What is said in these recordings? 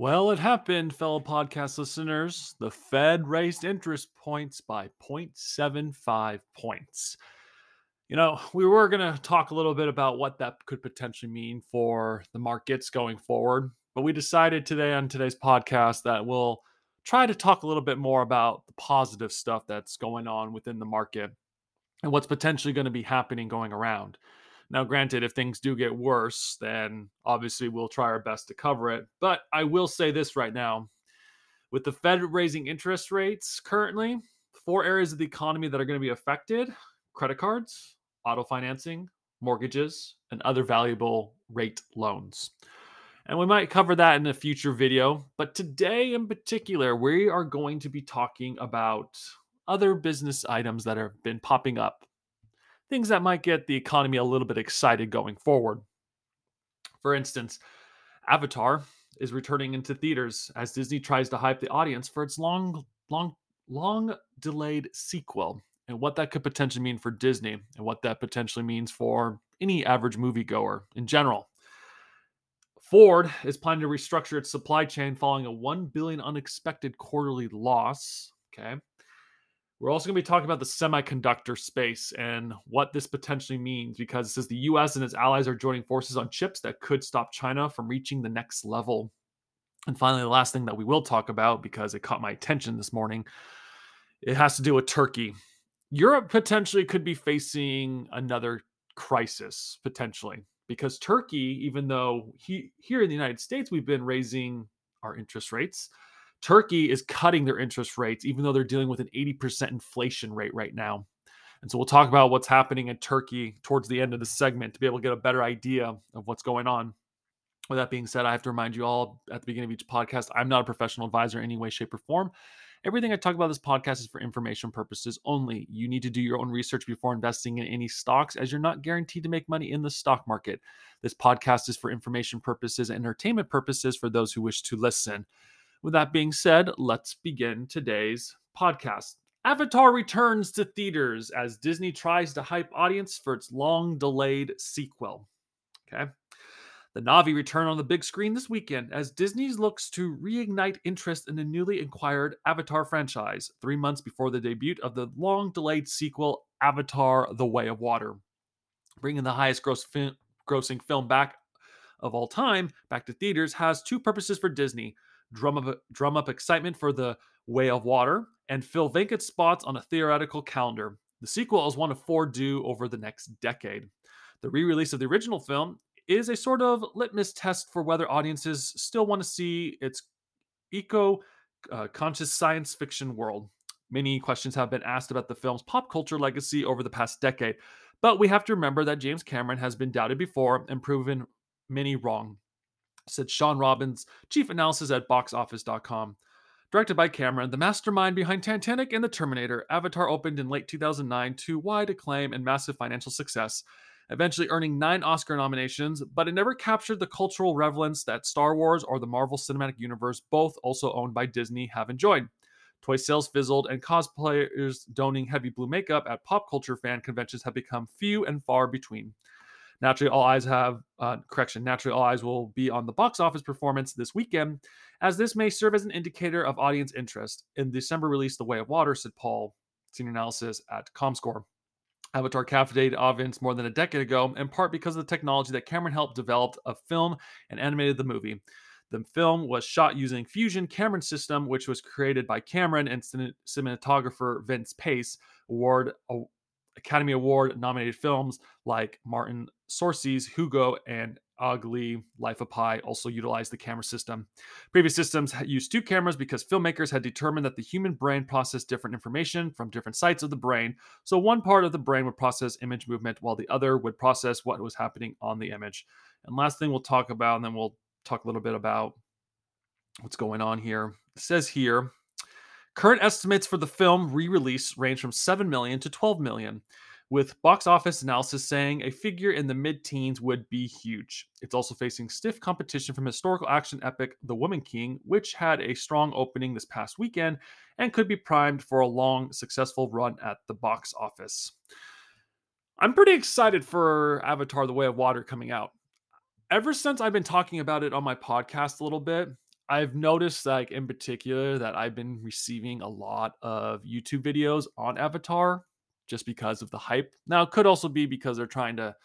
Well, it happened, fellow podcast listeners. The Fed raised interest points by 0.75 points. You know, we were going to talk a little bit about what that could potentially mean for the markets going forward, but we decided today on today's podcast that we'll try to talk a little bit more about the positive stuff that's going on within the market and what's potentially going to be happening going around. Now, granted, if things do get worse, then obviously we'll try our best to cover it. But I will say this right now with the Fed raising interest rates currently, four areas of the economy that are going to be affected credit cards, auto financing, mortgages, and other valuable rate loans. And we might cover that in a future video. But today, in particular, we are going to be talking about other business items that have been popping up things that might get the economy a little bit excited going forward. For instance, Avatar is returning into theaters as Disney tries to hype the audience for its long, long, long delayed sequel and what that could potentially mean for Disney and what that potentially means for any average moviegoer in general. Ford is planning to restructure its supply chain following a 1 billion unexpected quarterly loss. Okay. We're also going to be talking about the semiconductor space and what this potentially means because it says the US and its allies are joining forces on chips that could stop China from reaching the next level. And finally, the last thing that we will talk about because it caught my attention this morning, it has to do with Turkey. Europe potentially could be facing another crisis potentially because Turkey, even though he, here in the United States we've been raising our interest rates, Turkey is cutting their interest rates, even though they're dealing with an 80% inflation rate right now. And so we'll talk about what's happening in Turkey towards the end of the segment to be able to get a better idea of what's going on. With that being said, I have to remind you all at the beginning of each podcast, I'm not a professional advisor in any way, shape, or form. Everything I talk about this podcast is for information purposes only. You need to do your own research before investing in any stocks, as you're not guaranteed to make money in the stock market. This podcast is for information purposes and entertainment purposes for those who wish to listen. With that being said, let's begin today's podcast. Avatar returns to theaters as Disney tries to hype audience for its long delayed sequel. Okay. The Na'vi return on the big screen this weekend as Disney looks to reignite interest in the newly acquired Avatar franchise, three months before the debut of the long delayed sequel, Avatar The Way of Water. Bringing the highest gross fi- grossing film back of all time back to theaters has two purposes for Disney drum up, drum up excitement for The Way of Water, and fill vacant spots on a theoretical calendar. The sequel is one of four due over the next decade. The re release of the original film is a sort of litmus test for whether audiences still want to see its eco uh, conscious science fiction world. Many questions have been asked about the film's pop culture legacy over the past decade, but we have to remember that James Cameron has been doubted before and proven many wrong said Sean Robbins, chief analysis at boxoffice.com. Directed by Cameron, the mastermind behind Titanic and The Terminator, Avatar opened in late 2009 to wide acclaim and massive financial success, eventually earning nine Oscar nominations, but it never captured the cultural relevance that Star Wars or the Marvel Cinematic Universe, both also owned by Disney, have enjoyed. Toy sales fizzled, and cosplayers donning heavy blue makeup at pop culture fan conventions have become few and far between. Naturally, all eyes have, uh, correction, naturally, all eyes will be on the box office performance this weekend, as this may serve as an indicator of audience interest. In December release, The Way of Water, said Paul, senior analysis at ComScore. Avatar captivated audience more than a decade ago, in part because of the technology that Cameron helped develop a film and animated the movie. The film was shot using Fusion Cameron system, which was created by Cameron and cinematographer Vince Pace, award Academy Award nominated films like Martin Scorsese's Hugo and Ang Lee's Life of Pi also utilized the camera system. Previous systems used two cameras because filmmakers had determined that the human brain processed different information from different sites of the brain. So one part of the brain would process image movement while the other would process what was happening on the image. And last thing we'll talk about, and then we'll talk a little bit about what's going on here. It says here Current estimates for the film re-release range from 7 million to 12 million, with box office analysis saying a figure in the mid-teens would be huge. It's also facing stiff competition from historical action epic The Woman King, which had a strong opening this past weekend and could be primed for a long, successful run at the box office. I'm pretty excited for Avatar The Way of Water coming out. Ever since I've been talking about it on my podcast a little bit, I've noticed, like in particular, that I've been receiving a lot of YouTube videos on Avatar just because of the hype. Now, it could also be because they're trying to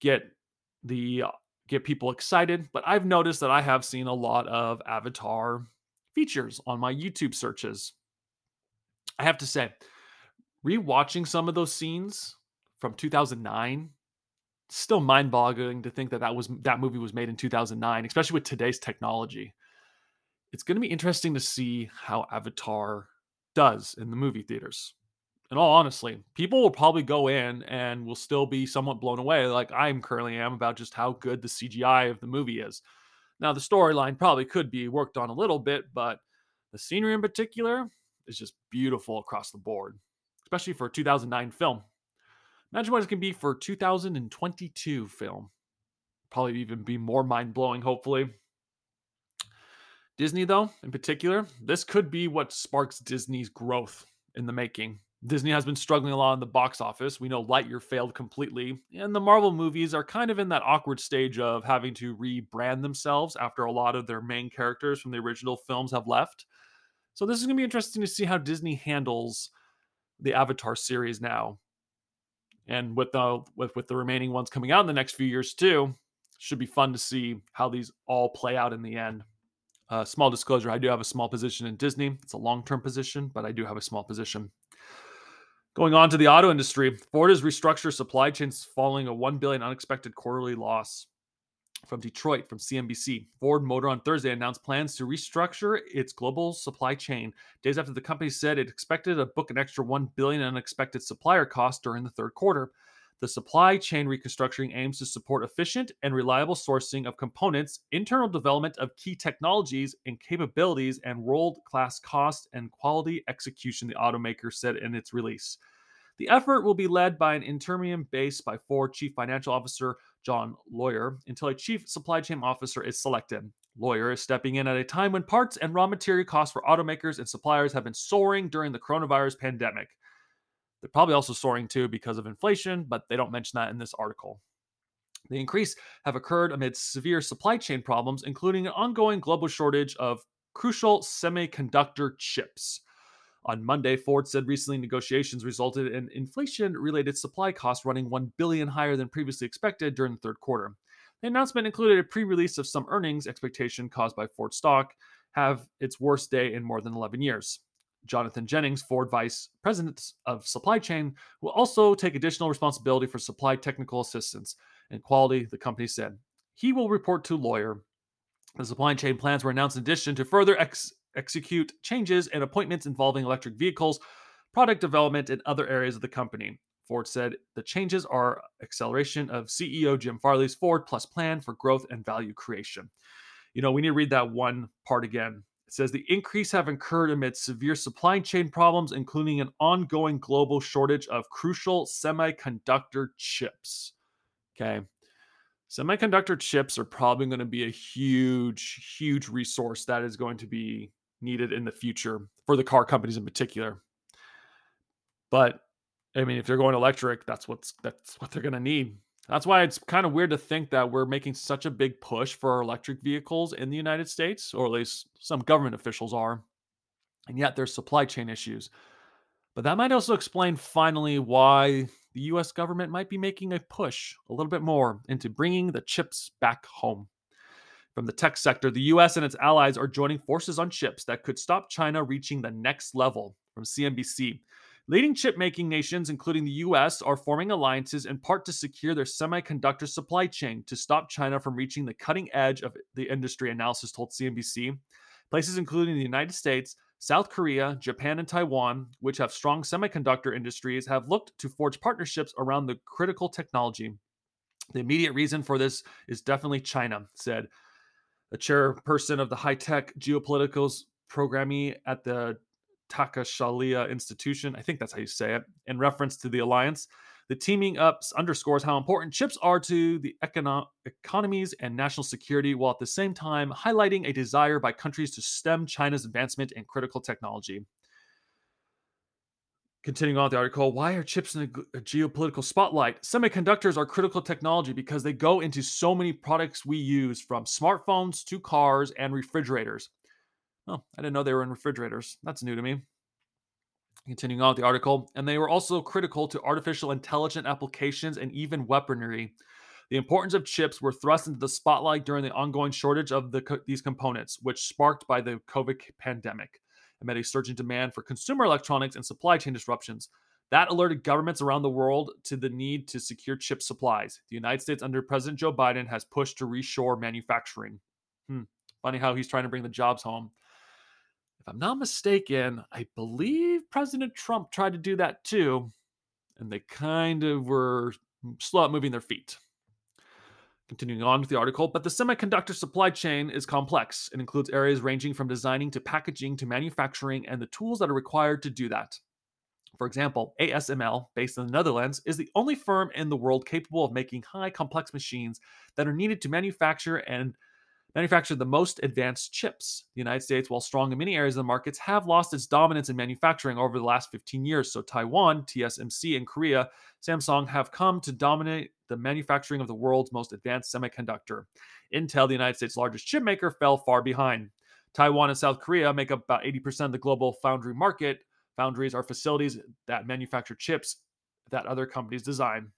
get the uh, get people excited, but I've noticed that I have seen a lot of Avatar features on my YouTube searches. I have to say, rewatching some of those scenes from 2009 still mind-boggling to think that that was that movie was made in 2009 especially with today's technology it's going to be interesting to see how avatar does in the movie theaters and all honestly people will probably go in and will still be somewhat blown away like i'm currently am about just how good the cgi of the movie is now the storyline probably could be worked on a little bit but the scenery in particular is just beautiful across the board especially for a 2009 film. Imagine what it can be for a 2022 film. Probably even be more mind blowing, hopefully. Disney, though, in particular, this could be what sparks Disney's growth in the making. Disney has been struggling a lot in the box office. We know Lightyear failed completely, and the Marvel movies are kind of in that awkward stage of having to rebrand themselves after a lot of their main characters from the original films have left. So, this is going to be interesting to see how Disney handles the Avatar series now. And with the with with the remaining ones coming out in the next few years too, should be fun to see how these all play out in the end. Uh, small disclosure: I do have a small position in Disney. It's a long-term position, but I do have a small position. Going on to the auto industry, Ford has restructured supply chains following a one billion unexpected quarterly loss from Detroit from CNBC. Ford Motor on Thursday announced plans to restructure its global supply chain days after the company said it expected to book an extra 1 billion unexpected supplier costs during the third quarter. The supply chain reconstructing aims to support efficient and reliable sourcing of components, internal development of key technologies and capabilities, and world-class cost and quality execution, the automaker said in its release. The effort will be led by an interim base by Ford Chief Financial Officer John Lawler until a chief supply chain officer is selected. Lawler is stepping in at a time when parts and raw material costs for automakers and suppliers have been soaring during the coronavirus pandemic. They're probably also soaring too because of inflation, but they don't mention that in this article. The increase have occurred amid severe supply chain problems, including an ongoing global shortage of crucial semiconductor chips. On Monday, Ford said recently negotiations resulted in inflation-related supply costs running 1 billion higher than previously expected during the third quarter. The announcement included a pre-release of some earnings expectation caused by Ford stock have its worst day in more than 11 years. Jonathan Jennings, Ford Vice President of Supply Chain, will also take additional responsibility for supply technical assistance and quality, the company said. He will report to Lawler. The supply chain plans were announced in addition to further ex- execute changes and appointments involving electric vehicles, product development, and other areas of the company. Ford said the changes are acceleration of CEO Jim Farley's Ford Plus plan for growth and value creation. You know, we need to read that one part again. It says the increase have occurred amid severe supply chain problems, including an ongoing global shortage of crucial semiconductor chips. Okay. Semiconductor chips are probably going to be a huge, huge resource that is going to be needed in the future for the car companies in particular. But I mean, if they're going electric, that's what's that's what they're going to need. That's why it's kind of weird to think that we're making such a big push for electric vehicles in the United States, or at least some government officials are, and yet there's supply chain issues. But that might also explain finally why the US government might be making a push a little bit more into bringing the chips back home. From the tech sector, the US and its allies are joining forces on chips that could stop China reaching the next level. From CNBC, leading chip making nations, including the US, are forming alliances in part to secure their semiconductor supply chain to stop China from reaching the cutting edge of the industry, analysis told CNBC. Places including the United States, South Korea, Japan, and Taiwan, which have strong semiconductor industries, have looked to forge partnerships around the critical technology. The immediate reason for this is definitely China, said a chairperson of the high tech geopoliticals programming at the Takasalia Institution. I think that's how you say it. In reference to the alliance, the teaming up underscores how important chips are to the econo- economies and national security, while at the same time highlighting a desire by countries to stem China's advancement in critical technology. Continuing on the article, why are chips in a, geopolitical spotlight? Semiconductors are critical technology because they go into so many products we use, from smartphones to cars and refrigerators. Oh, I didn't know they were in refrigerators. That's new to me. Continuing on with the article, and they were also critical to artificial intelligent applications and even weaponry. The importance of chips were thrust into the spotlight during the ongoing shortage of the, these components, which sparked by the COVID pandemic amid a surging demand for consumer electronics and supply chain disruptions. That alerted governments around the world to the need to secure chip supplies. The United States, under President Joe Biden, has pushed to reshore manufacturing. Hmm. Funny how he's trying to bring the jobs home. If I'm not mistaken, I believe President Trump tried to do that too, and they kind of were slow at moving their feet. Continuing on with the article, but the semiconductor supply chain is complex. It includes areas ranging from designing to packaging to manufacturing and the tools that are required to do that. For example, ASML, based in the Netherlands, is the only firm in the world capable of making high complex machines that are needed to manufacture and manufacture the most advanced chips. The United States, while strong in many areas of the markets, have lost its dominance in manufacturing over the last 15 years. So Taiwan, TSMC, and Korea, Samsung have come to dominate the manufacturing of the world's most advanced semiconductor. Intel, the United States' largest chip maker, fell far behind. Taiwan and South Korea make up about 80% of the global foundry market. Foundries are facilities that manufacture chips that other companies design.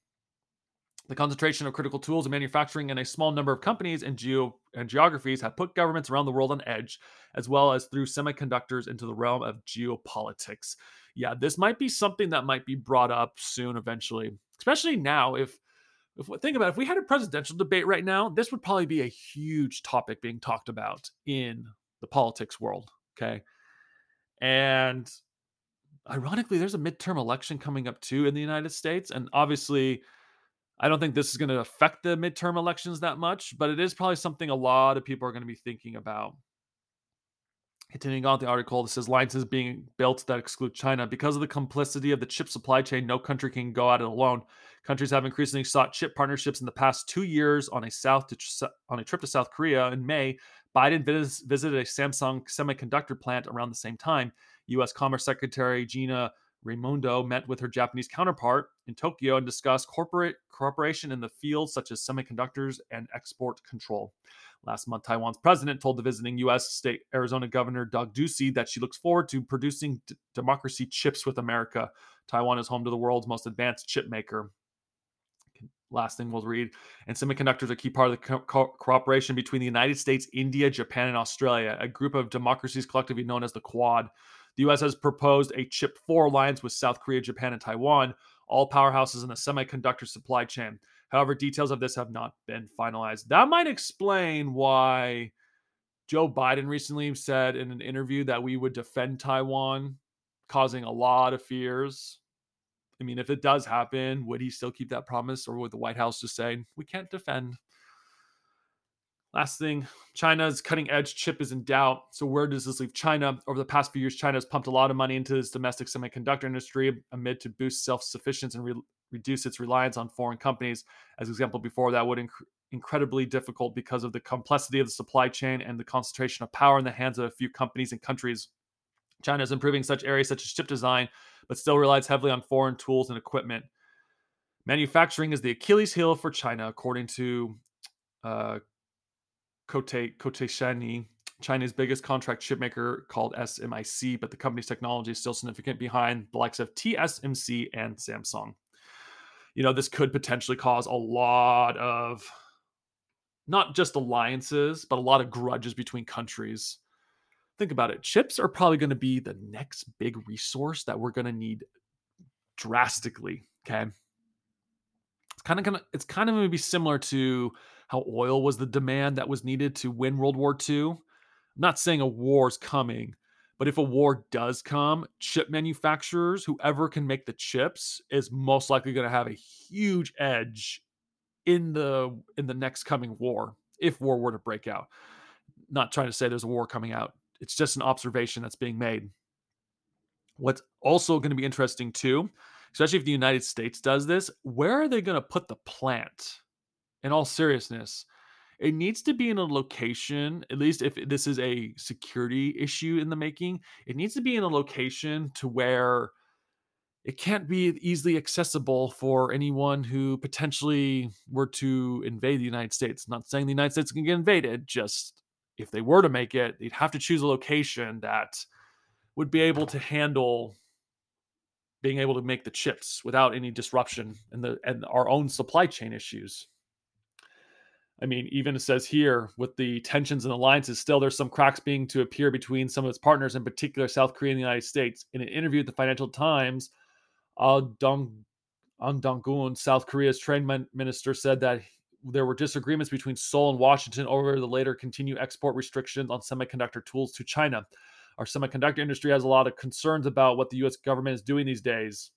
The concentration of critical tools and manufacturing in a small number of companies and, geo- and geographies have put governments around the world on edge, as well as through semiconductors into the realm of geopolitics. Yeah, this might be something that might be brought up soon, eventually, especially now. If, if think about it, if we had a presidential debate right now, this would probably be a huge topic being talked about in the politics world. Okay, and ironically, there's a midterm election coming up too in the United States, and obviously I don't think this is going to affect the midterm elections that much, but it is probably something a lot of people are going to be thinking about. Continuing on the article, this says alliances being built that exclude China. Because of the complicity of the chip supply chain, no country can go at it alone. Countries have increasingly sought chip partnerships in the past two years. On a south to, on a trip to South Korea in May, Biden vis- visited a Samsung semiconductor plant around the same time. U.S. Commerce Secretary Gina Raimondo met with her Japanese counterpart in Tokyo and discussed corporate cooperation in the fields such as semiconductors and export control. Last month, Taiwan's president told the visiting U.S. State Arizona Governor Doug Ducey that she looks forward to producing d- democracy chips with America. Taiwan is home to the world's most advanced chip maker. Last thing we'll read. And semiconductors are a key part of the co- co- cooperation between the United States, India, Japan, and Australia, a group of democracies collectively known as the Quad. The US has proposed a Chip 4 alliance with South Korea, Japan, and Taiwan, all powerhouses in the semiconductor supply chain. However, details of this have not been finalized. That might explain why Joe Biden recently said in an interview that we would defend Taiwan, causing a lot of fears. I mean, if it does happen, would he still keep that promise or would the White House just say, we can't defend? Last thing, China's cutting edge chip is in doubt. So, where does this leave China? Over the past few years, China has pumped a lot of money into this domestic semiconductor industry amid to boost self sufficiency and re- reduce its reliance on foreign companies. As example before, that would inc- incredibly difficult because of the complexity of the supply chain and the concentration of power in the hands of a few companies and countries. China is improving such areas such as chip design, but still relies heavily on foreign tools and equipment. Manufacturing is the Achilles heel for China, according to uh, Kote Koteshani, China's biggest contract chipmaker called SMIC, but the company's technology is still significant behind the likes of TSMC and Samsung. You know, this could potentially cause a lot of not just alliances, but a lot of grudges between countries. Think about it. Chips are probably going to be the next big resource that we're going to need drastically. Okay. It's kind of gonna it's kind of to be similar to how oil was the demand that was needed to win World War II. I'm not saying a war's coming, but if a war does come, chip manufacturers, whoever can make the chips, is most likely going to have a huge edge in the in the next coming war if war were to break out. Not trying to say there's a war coming out. It's just an observation that's being made. What's also going to be interesting too, especially if the United States does this, where are they going to put the plant? In all seriousness, it needs to be in a location, at least if this is a security issue in the making, it needs to be in a location to where it can't be easily accessible for anyone who potentially were to invade the United States. Not saying the United States can get invaded, just if they were to make it, they'd have to choose a location that would be able to handle being able to make the chips without any disruption and the and our own supply chain issues. I mean, even it says here with the tensions and alliances, still there's some cracks being to appear between some of its partners, in particular South Korea and the United States. In an interview with the Financial Times, Ahn Dong ah Dong-gun, South Korea's trade minister, said that there were disagreements between Seoul and Washington over the later continued export restrictions on semiconductor tools to China. Our semiconductor industry has a lot of concerns about what the US government is doing these days.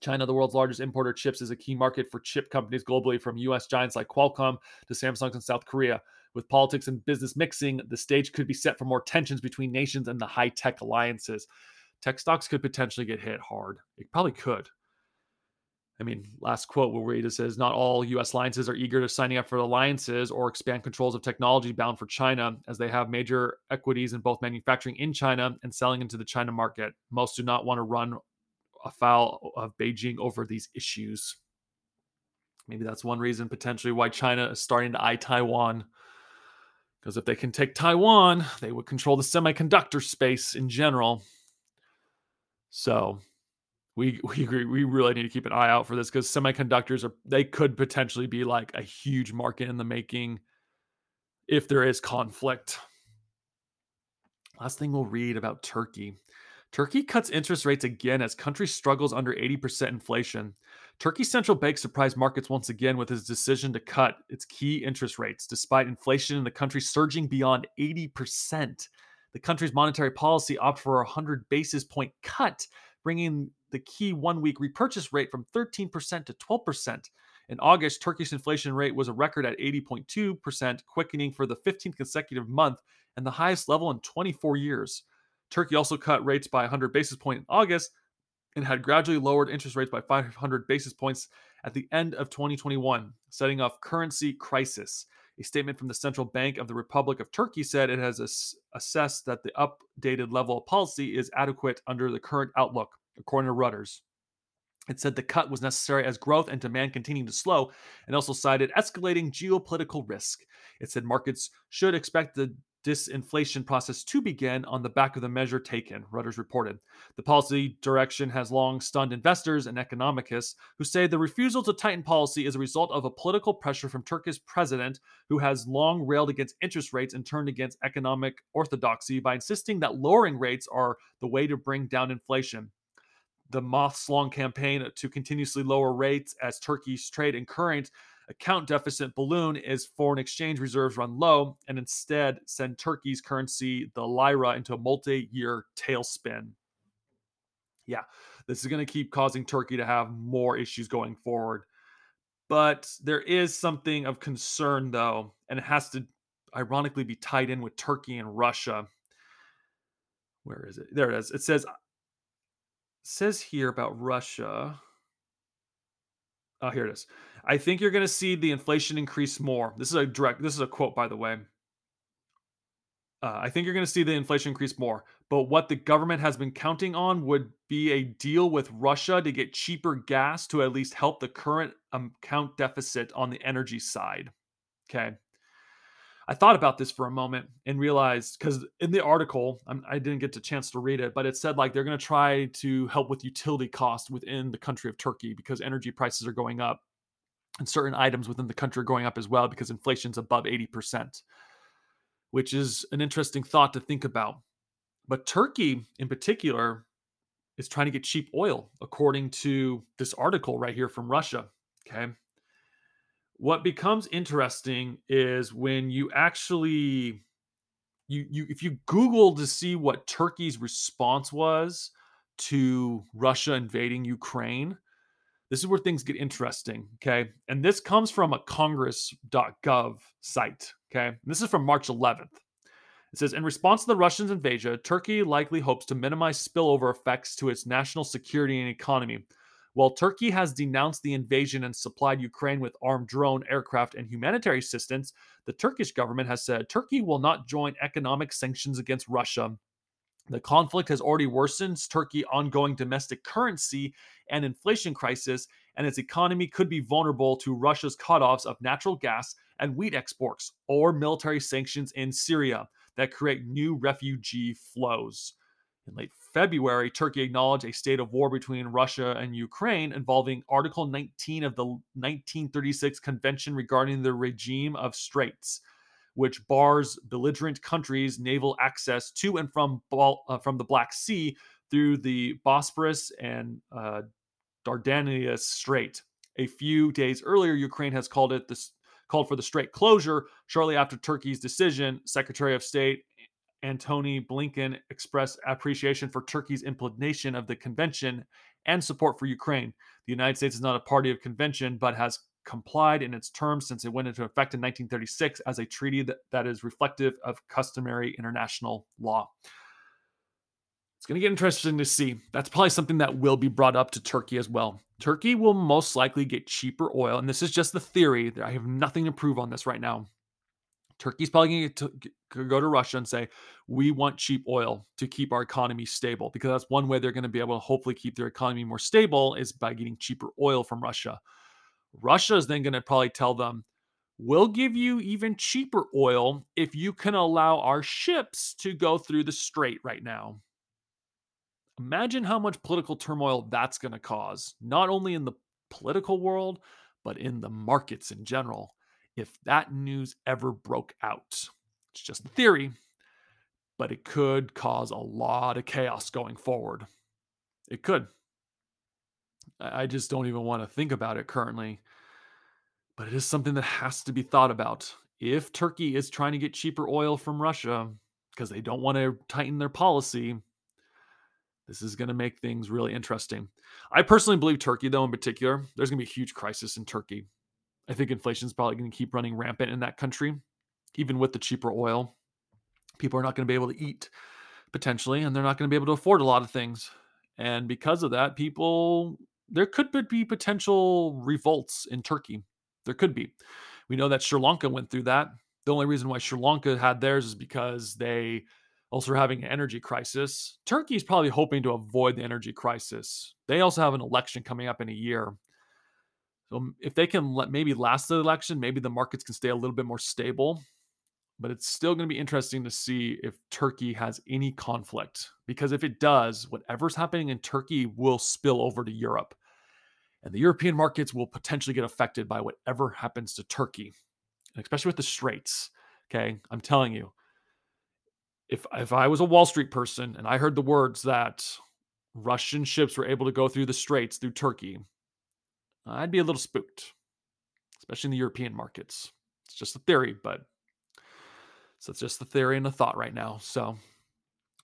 China, the world's largest importer of chips, is a key market for chip companies globally, from US giants like Qualcomm to Samsung in South Korea. With politics and business mixing, the stage could be set for more tensions between nations and the high tech alliances. Tech stocks could potentially get hit hard. It probably could. I mean, last quote read it says, Not all US alliances are eager to signing up for alliances or expand controls of technology bound for China, as they have major equities in both manufacturing in China and selling into the China market. Most do not want to run afoul of Beijing over these issues. Maybe that's one reason potentially why China is starting to eye Taiwan. Because if they can take Taiwan, they would control the semiconductor space in general. So we we agree we really need to keep an eye out for this because semiconductors are they could potentially be like a huge market in the making if there is conflict. Last thing we'll read about Turkey. Turkey cuts interest rates again as country struggles under 80% inflation. Turkey's central bank surprised markets once again with his decision to cut its key interest rates despite inflation in the country surging beyond 80%. The country's monetary policy opted for a 100 basis point cut, bringing the key one week repurchase rate from 13% to 12%. In August, Turkey's inflation rate was a record at 80.2%, quickening for the 15th consecutive month and the highest level in 24 years. Turkey also cut rates by 100 basis points in August and had gradually lowered interest rates by 500 basis points at the end of 2021, setting off currency crisis. A statement from the Central Bank of the Republic of Turkey said it has ass- assessed that the updated level of policy is adequate under the current outlook according to Reuters. It said the cut was necessary as growth and demand continued to slow and also cited escalating geopolitical risk. It said markets should expect the disinflation process to begin on the back of the measure taken, Reuters reported. The policy direction has long stunned investors and economicists who say the refusal to tighten policy is a result of a political pressure from Turkey's president, who has long railed against interest rates and turned against economic orthodoxy by insisting that lowering rates are the way to bring down inflation the months long campaign to continuously lower rates as Turkey's trade and current account deficit balloon as foreign exchange reserves run low and instead send Turkey's currency, the lira, into a multi year tailspin. Yeah, this is going to keep causing Turkey to have more issues going forward. But there is something of concern, though, and it has to ironically be tied in with Turkey and Russia. Where is it? There it is. It says says here about Russia. Oh, here it is. I think you're going to see the inflation increase more. This is a direct. This is a quote, by the way. Uh, I think you're going to see the inflation increase more. But what the government has been counting on would be a deal with Russia to get cheaper gas to at least help the current account deficit on the energy side. Okay. I thought about this for a moment and realized because in the article, I'm, I did not get a chance to read it, but it said like they're going to try to help with utility costs within the country of Turkey because energy prices are going up and certain items within the country are going up as well because inflation's above 80%, which is an interesting thought to think about. But Turkey in particular is trying to get cheap oil, according to this article right here from Russia. Okay. What becomes interesting is when you actually you you if you Google to see what Turkey's response was to Russia invading Ukraine, this is where things get interesting. Okay. And this comes from a congress.gov site. Okay. And this is from March 11th. It says In response to the Russians' invasion, Turkey likely hopes to minimize spillover effects to its national security and economy. While Turkey has denounced the invasion and supplied Ukraine with armed drone, aircraft, and humanitarian assistance, the Turkish government has said Turkey will not join economic sanctions against Russia. The conflict has already worsened Turkey's ongoing domestic currency and inflation crisis, and its economy could be vulnerable to Russia's cutoffs of natural gas and wheat exports or military sanctions in Syria that create new refugee flows. In late February, Turkey acknowledged a state of war between Russia and Ukraine involving Article 19 of the 1936 Convention regarding the regime of straits, which bars belligerent countries' naval access to and from, uh, from the Black Sea through the Bosporus and uh, Dardanelles Strait. A few days earlier, Ukraine has called it the called for the strait closure. Shortly after Turkey's decision, Secretary of State Antony Blinken expressed appreciation for Turkey's implementation of the convention and support for Ukraine. The United States is not a party of convention, but has complied in its terms since it went into effect in 1936 as a treaty that, that is reflective of customary international law. It's going to get interesting to see. That's probably something that will be brought up to Turkey as well. Turkey will most likely get cheaper oil, and this is just the theory. I have nothing to prove on this right now. Turkey's probably going to go to Russia and say, we want cheap oil to keep our economy stable because that's one way they're going to be able to hopefully keep their economy more stable is by getting cheaper oil from Russia. Russia is then going to probably tell them, we'll give you even cheaper oil if you can allow our ships to go through the strait right now. Imagine how much political turmoil that's going to cause, not only in the political world, but in the markets in general if that news ever broke out. It's just a theory, but it could cause a lot of chaos going forward. It could. I just don't even want to think about it currently. But it is something that has to be thought about. If Turkey is trying to get cheaper oil from Russia because they don't want to tighten their policy, this is going to make things really interesting. I personally believe Turkey, though, in particular, there's going to be a huge crisis in Turkey. I think inflation is probably going to keep running rampant in that country, even with the cheaper oil. People are not going to be able to eat potentially, and they're not going to be able to afford a lot of things. And because of that, people, there could be potential revolts in Turkey. There could be. We know that Sri Lanka went through that. The only reason why Sri Lanka had theirs is because they also are having an energy crisis. Turkey is probably hoping to avoid the energy crisis. They also have an election coming up in a year. So if they can let, maybe last the election, maybe the markets can stay a little bit more stable. But it's still going to be interesting to see if Turkey has any conflict. Because if it does, whatever's happening in Turkey will spill over to Europe. And the European markets will potentially get affected by whatever happens to Turkey, especially with the straits. Okay. I'm telling you, if, if I was a Wall Street person and I heard the words that Russian ships were able to go through the straits through Turkey, I'd be a little spooked, especially in the European markets. It's just a theory, but so it's just the theory and a thought right now. So,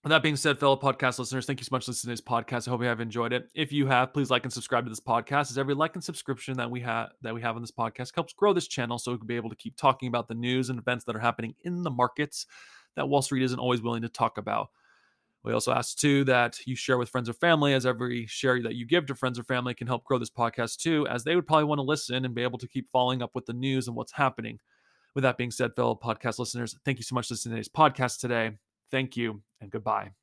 with that being said, fellow podcast listeners, thank you so much for listening to this podcast. I hope you have enjoyed it. If you have, please like and subscribe to this podcast. As every like and subscription that we have that we have on this podcast helps grow this channel, so we can be able to keep talking about the news and events that are happening in the markets that Wall Street isn't always willing to talk about. We also ask too that you share with friends or family, as every share that you give to friends or family can help grow this podcast too, as they would probably want to listen and be able to keep following up with the news and what's happening. With that being said, fellow podcast listeners, thank you so much for listening to today's podcast today. Thank you and goodbye.